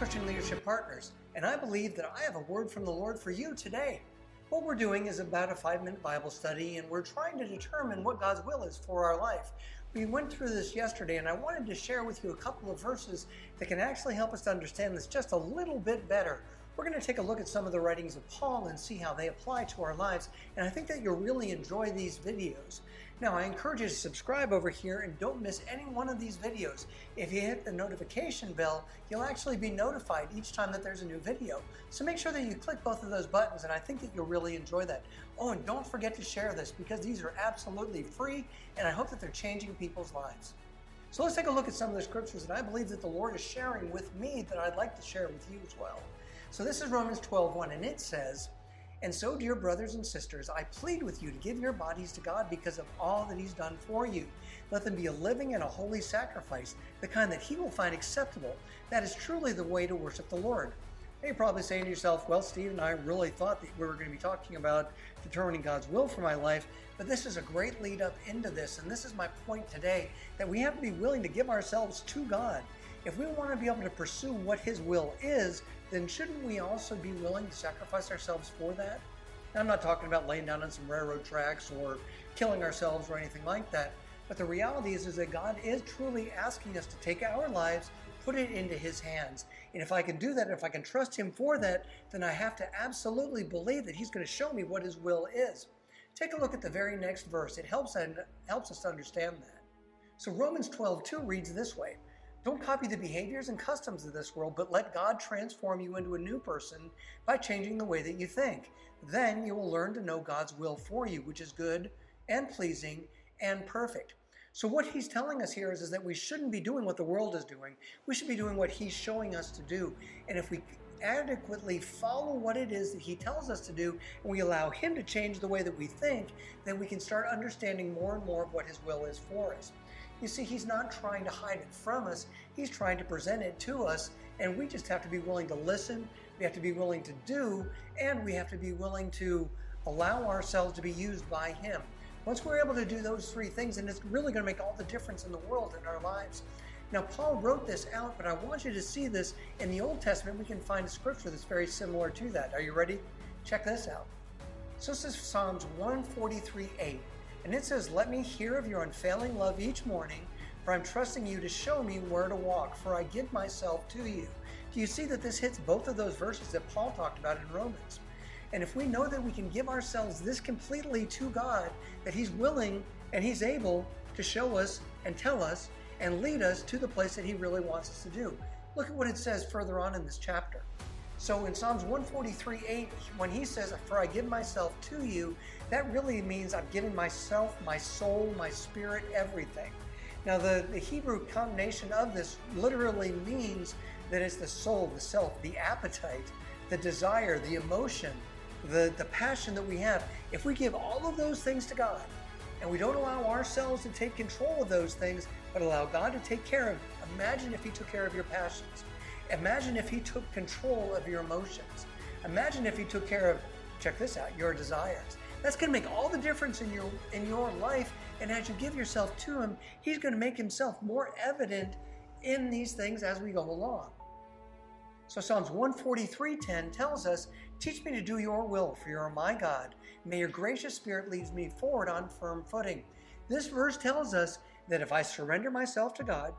Christian Leadership Partners, and I believe that I have a word from the Lord for you today. What we're doing is about a five minute Bible study, and we're trying to determine what God's will is for our life. We went through this yesterday, and I wanted to share with you a couple of verses that can actually help us to understand this just a little bit better we're going to take a look at some of the writings of Paul and see how they apply to our lives, and I think that you'll really enjoy these videos. Now, I encourage you to subscribe over here and don't miss any one of these videos. If you hit the notification bell, you'll actually be notified each time that there's a new video. So make sure that you click both of those buttons, and I think that you'll really enjoy that. Oh, and don't forget to share this because these are absolutely free, and I hope that they're changing people's lives. So let's take a look at some of the scriptures that I believe that the Lord is sharing with me that I'd like to share with you as well. So this is Romans 12:1 and it says, and so, dear brothers and sisters, I plead with you to give your bodies to God because of all that He's done for you. Let them be a living and a holy sacrifice, the kind that He will find acceptable. That is truly the way to worship the Lord. Now you're probably saying to yourself, well, Steve and I really thought that we were going to be talking about determining God's will for my life, but this is a great lead up into this, and this is my point today that we have to be willing to give ourselves to God. If we want to be able to pursue what His will is, then shouldn't we also be willing to sacrifice ourselves for that? Now, I'm not talking about laying down on some railroad tracks or killing ourselves or anything like that. But the reality is, is that God is truly asking us to take our lives, put it into His hands. And if I can do that, if I can trust Him for that, then I have to absolutely believe that He's going to show me what His will is. Take a look at the very next verse. It helps, helps us to understand that. So Romans 12, 2 reads this way don't copy the behaviors and customs of this world, but let God transform you into a new person by changing the way that you think. Then you will learn to know God's will for you, which is good and pleasing and perfect. So, what he's telling us here is, is that we shouldn't be doing what the world is doing. We should be doing what he's showing us to do. And if we adequately follow what it is that he tells us to do and we allow him to change the way that we think, then we can start understanding more and more of what his will is for us. You see, he's not trying to hide it from us, he's trying to present it to us, and we just have to be willing to listen, we have to be willing to do, and we have to be willing to allow ourselves to be used by him. Once we're able to do those three things, and it's really going to make all the difference in the world in our lives. Now, Paul wrote this out, but I want you to see this in the Old Testament. We can find a scripture that's very similar to that. Are you ready? Check this out. So this is Psalms 143 8. And it says, Let me hear of your unfailing love each morning, for I'm trusting you to show me where to walk, for I give myself to you. Do you see that this hits both of those verses that Paul talked about in Romans? And if we know that we can give ourselves this completely to God, that He's willing and He's able to show us and tell us and lead us to the place that He really wants us to do. Look at what it says further on in this chapter. So in Psalms 143 8, when he says, For I give myself to you, that really means I've given myself, my soul, my spirit, everything. Now, the, the Hebrew combination of this literally means that it's the soul, the self, the appetite, the desire, the emotion, the, the passion that we have. If we give all of those things to God and we don't allow ourselves to take control of those things, but allow God to take care of, imagine if He took care of your passions. Imagine if he took control of your emotions. Imagine if he took care of, check this out, your desires. That's going to make all the difference in your in your life. And as you give yourself to him, he's going to make himself more evident in these things as we go along. So Psalms 143:10 tells us, "Teach me to do your will, for you are my God. May your gracious spirit lead me forward on firm footing." This verse tells us that if I surrender myself to God,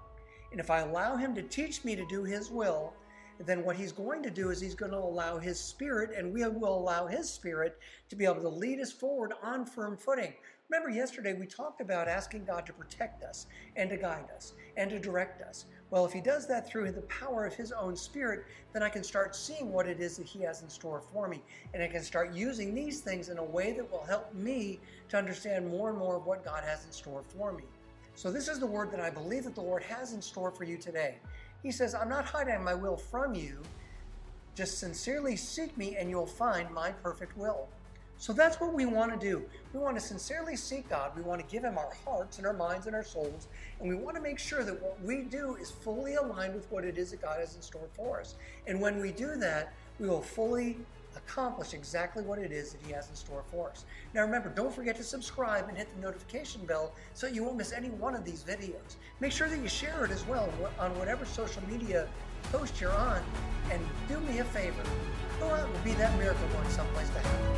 and if I allow Him to teach me to do His will, then what He's going to do is He's going to allow His Spirit, and we will allow His Spirit to be able to lead us forward on firm footing. Remember, yesterday we talked about asking God to protect us and to guide us and to direct us. Well, if He does that through the power of His own Spirit, then I can start seeing what it is that He has in store for me. And I can start using these things in a way that will help me to understand more and more of what God has in store for me. So, this is the word that I believe that the Lord has in store for you today. He says, I'm not hiding my will from you. Just sincerely seek me, and you'll find my perfect will. So that's what we want to do. We want to sincerely seek God. We want to give Him our hearts and our minds and our souls. And we want to make sure that what we do is fully aligned with what it is that God has in store for us. And when we do that, we will fully accomplish exactly what it is that He has in store for us. Now remember, don't forget to subscribe and hit the notification bell so you won't miss any one of these videos. Make sure that you share it as well on whatever social media post you're on. And do me a favor. Go out and be that miracle going someplace to happen.